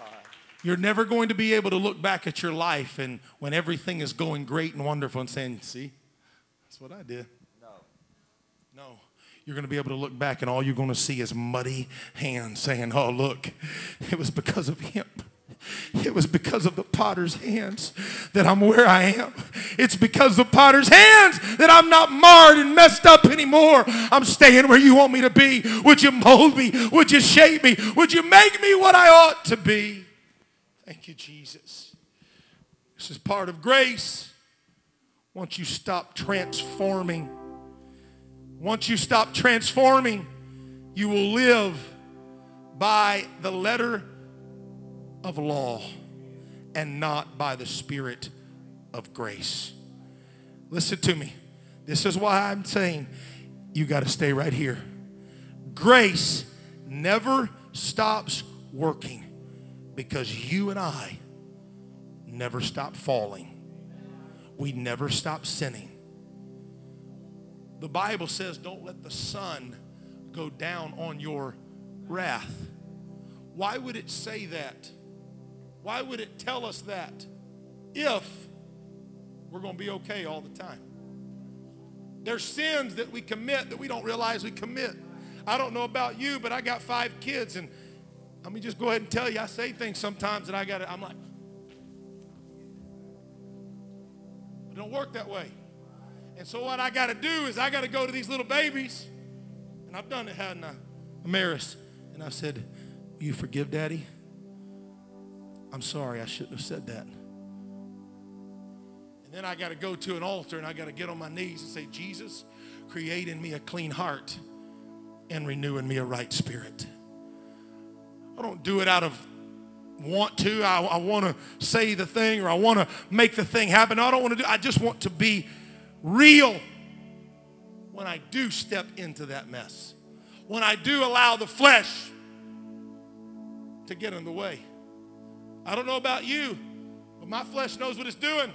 A: You're never going to be able to look back at your life and when everything is going great and wonderful and saying, see, that's what I did.
B: No.
A: No. You're going to be able to look back and all you're going to see is muddy hands saying, oh, look, it was because of him. It was because of the potter's hands that I'm where I am. It's because of the potter's hands that I'm not marred and messed up anymore. I'm staying where you want me to be. Would you mold me? Would you shape me? Would you make me what I ought to be? Thank you, Jesus. This is part of grace. Once you stop transforming, once you stop transforming, you will live by the letter of law and not by the spirit of grace. Listen to me. This is why I'm saying you got to stay right here. Grace never stops working because you and I never stop falling. We never stop sinning. The Bible says, don't let the sun go down on your wrath. Why would it say that? Why would it tell us that if we're going to be okay all the time? There's sins that we commit that we don't realize we commit. I don't know about you, but I got five kids, and let me just go ahead and tell you, I say things sometimes that I got I'm like, it don't work that way. And so what I got to do is I got to go to these little babies, and I've done it, hadn't I? Amaris. And I said, You forgive daddy? I'm sorry, I shouldn't have said that. And then I got to go to an altar and I got to get on my knees and say, Jesus, create in me a clean heart and renew in me a right spirit. I don't do it out of want to. I, I want to say the thing or I want to make the thing happen. I don't want to do I just want to be real when I do step into that mess. When I do allow the flesh to get in the way. I don't know about you, but my flesh knows what it's doing.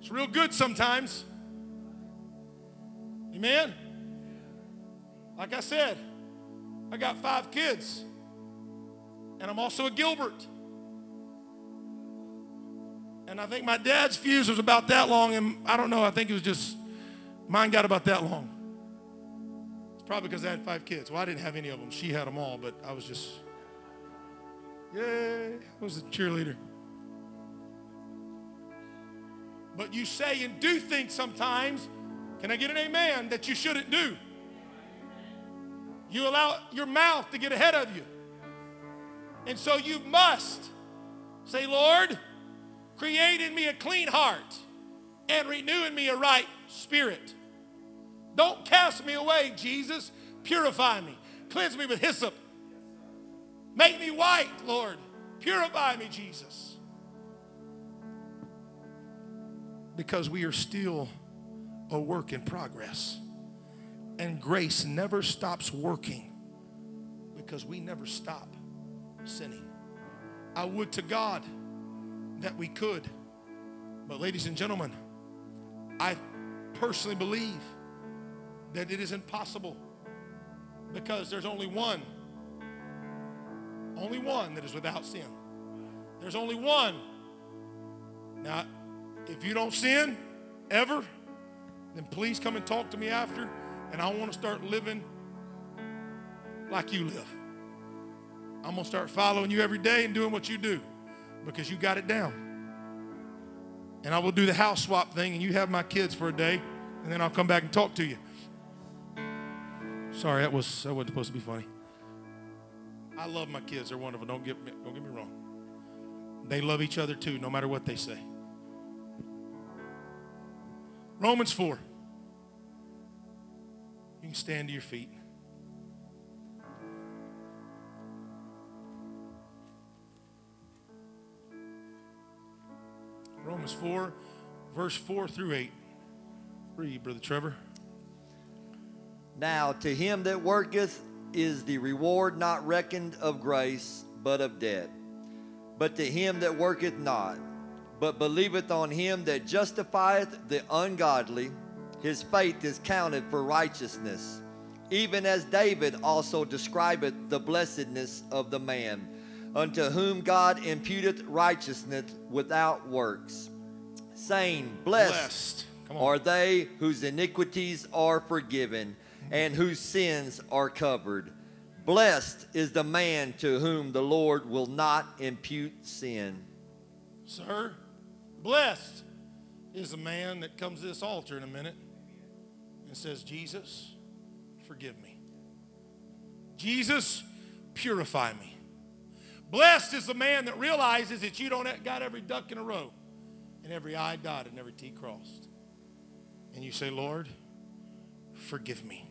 A: It's real good sometimes. Amen? Like I said, I got five kids, and I'm also a Gilbert. And I think my dad's fuse was about that long, and I don't know, I think it was just, mine got about that long. It's probably because I had five kids. Well, I didn't have any of them. She had them all, but I was just Yay, I was a cheerleader. But you say and do things sometimes, can I get an amen, that you shouldn't do. You allow your mouth to get ahead of you. And so you must say, Lord, create in me a clean heart and renew in me a right spirit. Don't cast me away, Jesus. Purify me. Cleanse me with hyssop Make me white, Lord. Purify me, Jesus. Because we are still a work in progress. And grace never stops working because we never stop sinning. I would to God that we could. But, ladies and gentlemen, I personally believe that it is impossible because there's only one only one that is without sin. There's only one. Now, if you don't sin ever, then please come and talk to me after, and I want to start living like you live. I'm going to start following you every day and doing what you do because you got it down. And I will do the house swap thing, and you have my kids for a day, and then I'll come back and talk to you. Sorry, that was that wasn't supposed to be funny. I love my kids. They're wonderful. Don't get me, don't get me wrong. They love each other too, no matter what they say. Romans 4. You can stand to your feet. Romans 4, verse 4 through 8. Read, Brother Trevor.
B: Now, to him that worketh is the reward not reckoned of grace, but of debt. But to him that worketh not, but believeth on him that justifieth the ungodly, his faith is counted for righteousness. Even as David also describeth the blessedness of the man, unto whom God imputeth righteousness without works, saying, Blessed, Blessed. are they whose iniquities are forgiven and whose sins are covered. Blessed is the man to whom the Lord will not impute sin.
A: Sir, blessed is the man that comes to this altar in a minute and says, Jesus, forgive me. Jesus, purify me. Blessed is the man that realizes that you don't got every duck in a row and every I dotted and every T crossed. And you say, Lord, forgive me.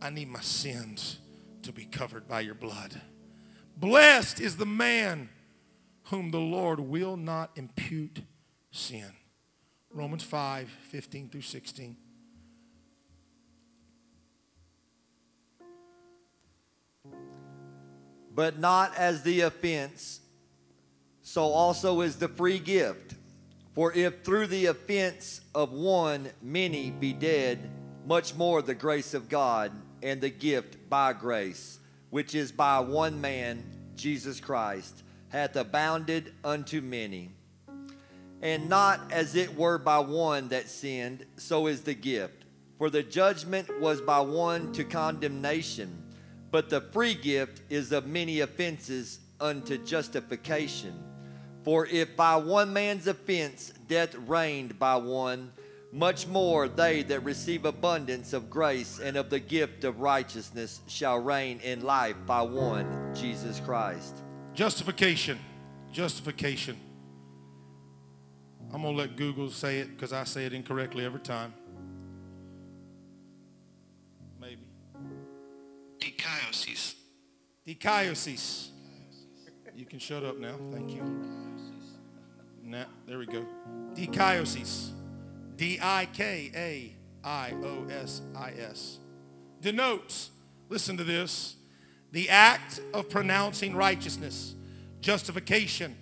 A: I need my sins to be covered by your blood. Blessed is the man whom the Lord will not impute sin. Romans 5 15 through 16.
B: But not as the offense, so also is the free gift. For if through the offense of one many be dead, much more the grace of God and the gift by grace, which is by one man, Jesus Christ, hath abounded unto many. And not as it were by one that sinned, so is the gift. For the judgment was by one to condemnation, but the free gift is of many offenses unto justification. For if by one man's offense death reigned by one, much more they that receive abundance of grace and of the gift of righteousness shall reign in life by one, Jesus Christ.
A: Justification. Justification. I'm going to let Google say it because I say it incorrectly every time.
C: Dikaiosis.
A: Dikaiosis. You can shut up now. Thank you. Now, there we go. Dikaiosis. D I K A I O S I S. Denotes, listen to this, the act of pronouncing righteousness, justification,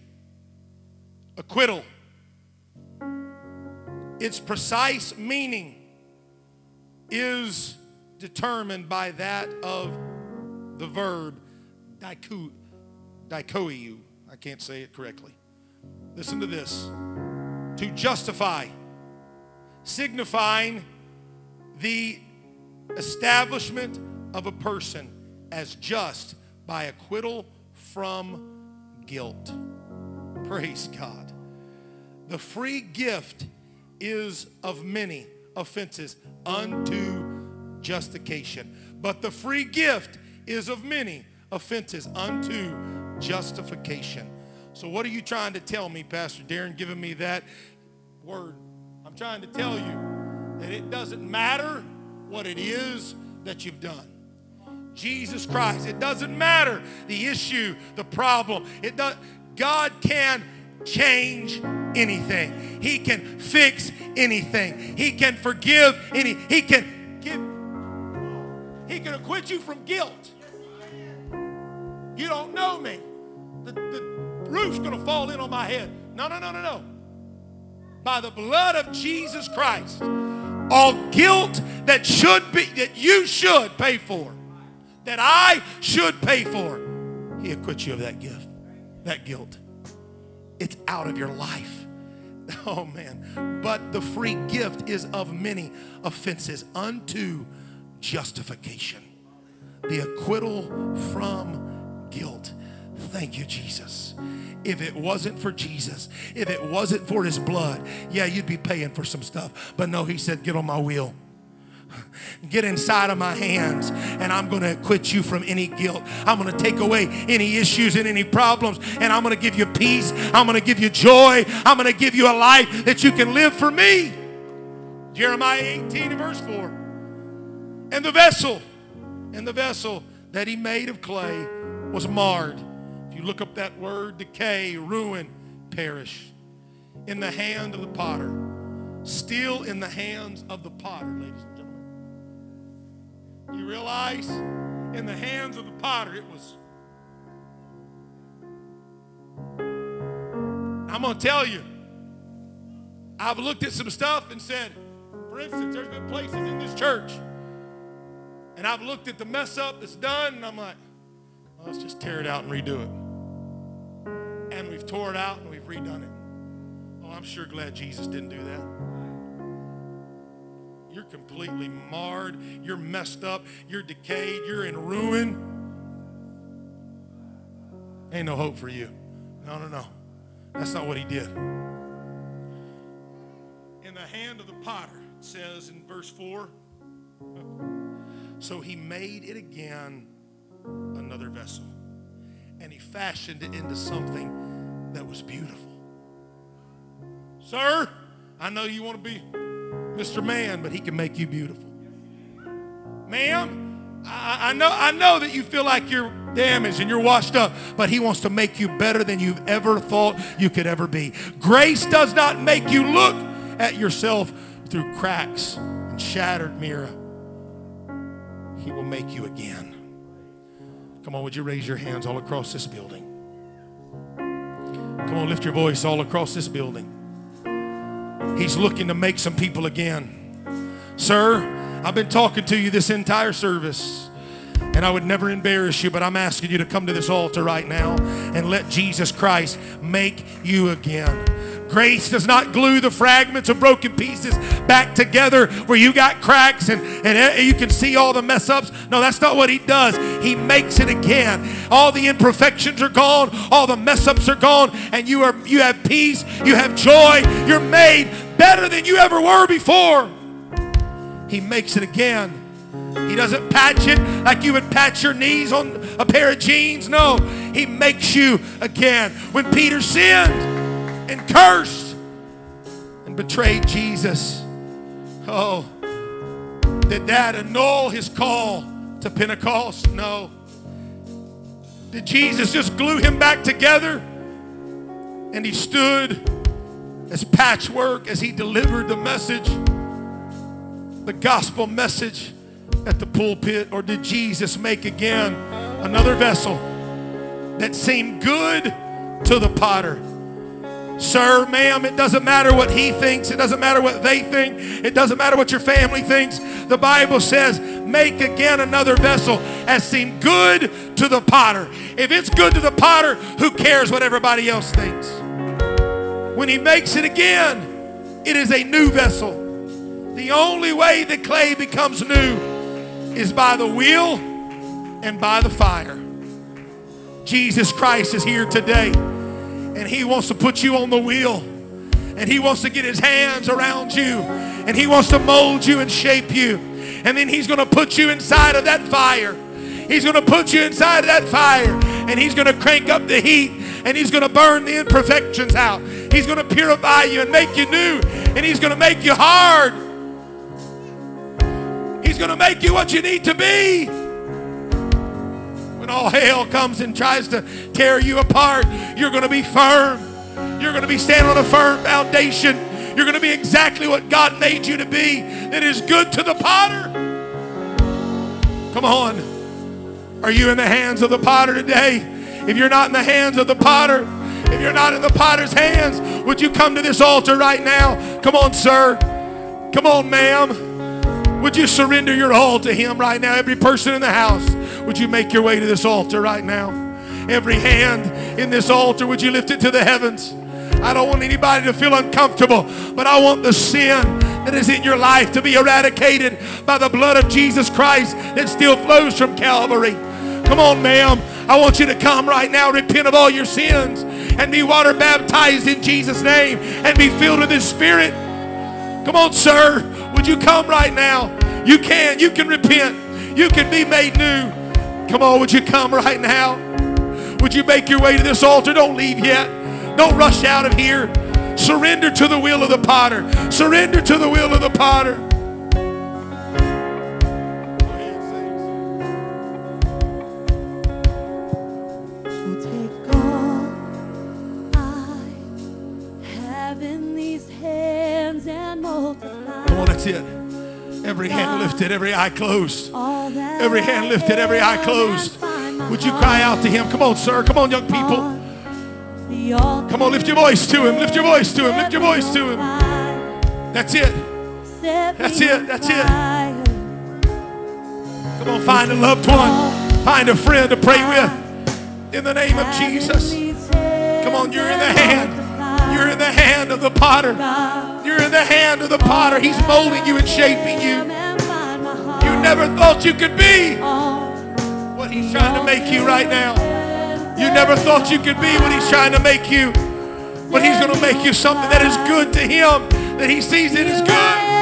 A: acquittal. Its precise meaning is determined by that of the verb dikoiu. I can't say it correctly. Listen to this. To justify, signifying the establishment of a person as just by acquittal from guilt. Praise God. The free gift is of many offenses unto justification. But the free gift is of many offenses unto justification. So, what are you trying to tell me, Pastor Darren, giving me that word? I'm trying to tell you that it doesn't matter what it is that you've done. Jesus Christ. It doesn't matter the issue, the problem. It does God can change anything. He can fix anything. He can forgive any. He can give. He can acquit you from guilt. You don't know me. The, the roof's going to fall in on my head. No, no, no, no, no. By the blood of Jesus Christ, all guilt that should be, that you should pay for, that I should pay for, He acquits you of that gift, that guilt. It's out of your life. Oh man. But the free gift is of many offenses unto justification, the acquittal from guilt. Thank you, Jesus. If it wasn't for Jesus, if it wasn't for his blood, yeah, you'd be paying for some stuff. But no, he said, get on my wheel. Get inside of my hands, and I'm going to acquit you from any guilt. I'm going to take away any issues and any problems, and I'm going to give you peace. I'm going to give you joy. I'm going to give you a life that you can live for me. Jeremiah 18 and verse 4. And the vessel, and the vessel that he made of clay was marred. If you look up that word, decay, ruin, perish. In the hand of the potter. Still in the hands of the potter, ladies and gentlemen. You realize in the hands of the potter it was. I'm going to tell you, I've looked at some stuff and said, for instance, there's been places in this church, and I've looked at the mess up that's done, and I'm like, let's just tear it out and redo it. And we've tore it out and we've redone it. Oh, I'm sure glad Jesus didn't do that. You're completely marred. You're messed up. You're decayed. You're in ruin. Ain't no hope for you. No, no, no. That's not what he did. in the hand of the potter, it says in verse 4. So he made it again another vessel, and he fashioned it into something that was beautiful. Sir, I know you want to be Mr. Man, but he can make you beautiful. Ma'am, I, I know, I know that you feel like you're damaged and you're washed up, but he wants to make you better than you've ever thought you could ever be. Grace does not make you look at yourself through cracks and shattered mirror. He will make you again. Come on, would you raise your hands all across this building? Come on, lift your voice all across this building. He's looking to make some people again. Sir, I've been talking to you this entire service. And I would never embarrass you, but I'm asking you to come to this altar right now and let Jesus Christ make you again. Grace does not glue the fragments of broken pieces back together where you got cracks and, and eh, you can see all the mess ups. No, that's not what He does. He makes it again. All the imperfections are gone, all the mess ups are gone, and you are you have peace, you have joy, you're made better than you ever were before. He makes it again. He doesn't patch it like you would patch your knees on a pair of jeans. No, He makes you again. When Peter sinned and cursed and betrayed Jesus, oh, did that annul His call to Pentecost? No. Did Jesus just glue him back together? And he stood as patchwork as he delivered the message, the gospel message at the pulpit? Or did Jesus make again another vessel that seemed good to the potter? Sir, ma'am, it doesn't matter what he thinks. It doesn't matter what they think. It doesn't matter what your family thinks. The Bible says, make again another vessel as seemed good to the potter. If it's good to the potter, who cares what everybody else thinks? When he makes it again, it is a new vessel. The only way the clay becomes new is by the wheel and by the fire. Jesus Christ is here today, and He wants to put you on the wheel, and He wants to get His hands around you, and He wants to mold you and shape you, and then He's going to put you inside of that fire. He's going to put you inside of that fire, and He's going to crank up the heat, and He's going to burn the imperfections out. He's going to purify you and make you new, and He's going to make you hard. He's going to make you what you need to be. When all hell comes and tries to tear you apart, you're going to be firm. You're going to be standing on a firm foundation. You're going to be exactly what God made you to be. That is good to the potter. Come on. Are you in the hands of the potter today? If you're not in the hands of the potter, if you're not in the potter's hands, would you come to this altar right now? Come on, sir. Come on, ma'am. Would you surrender your all to Him right now? Every person in the house, would you make your way to this altar right now? Every hand in this altar, would you lift it to the heavens? I don't want anybody to feel uncomfortable, but I want the sin that is in your life to be eradicated by the blood of Jesus Christ that still flows from Calvary. Come on, ma'am. I want you to come right now, repent of all your sins, and be water baptized in Jesus' name and be filled with His Spirit. Come on, sir. Would you come right now? You can. You can repent. You can be made new. Come on, would you come right now? Would you make your way to this altar? Don't leave yet. Don't rush out of here. Surrender to the will of the potter. Surrender to the will of the potter. Come on, that's it. Every hand lifted, every eye closed. Every hand lifted, every eye closed. Would you cry out to him? Come on, sir. Come on, young people. Come on, lift your voice to him. Lift your voice to him. Lift your voice to him. That's it. That's it. That's it. Come on, find a loved one. Find a friend to pray with. In the name of Jesus. Come on, you're in the hand. You're in the hand of the potter. You're in the hand of the potter. He's molding you and shaping you. You never thought you could be what he's trying to make you right now. You never thought you could be what he's trying to make you.
D: but He's going to make you something that is good to Him, that He sees it as good.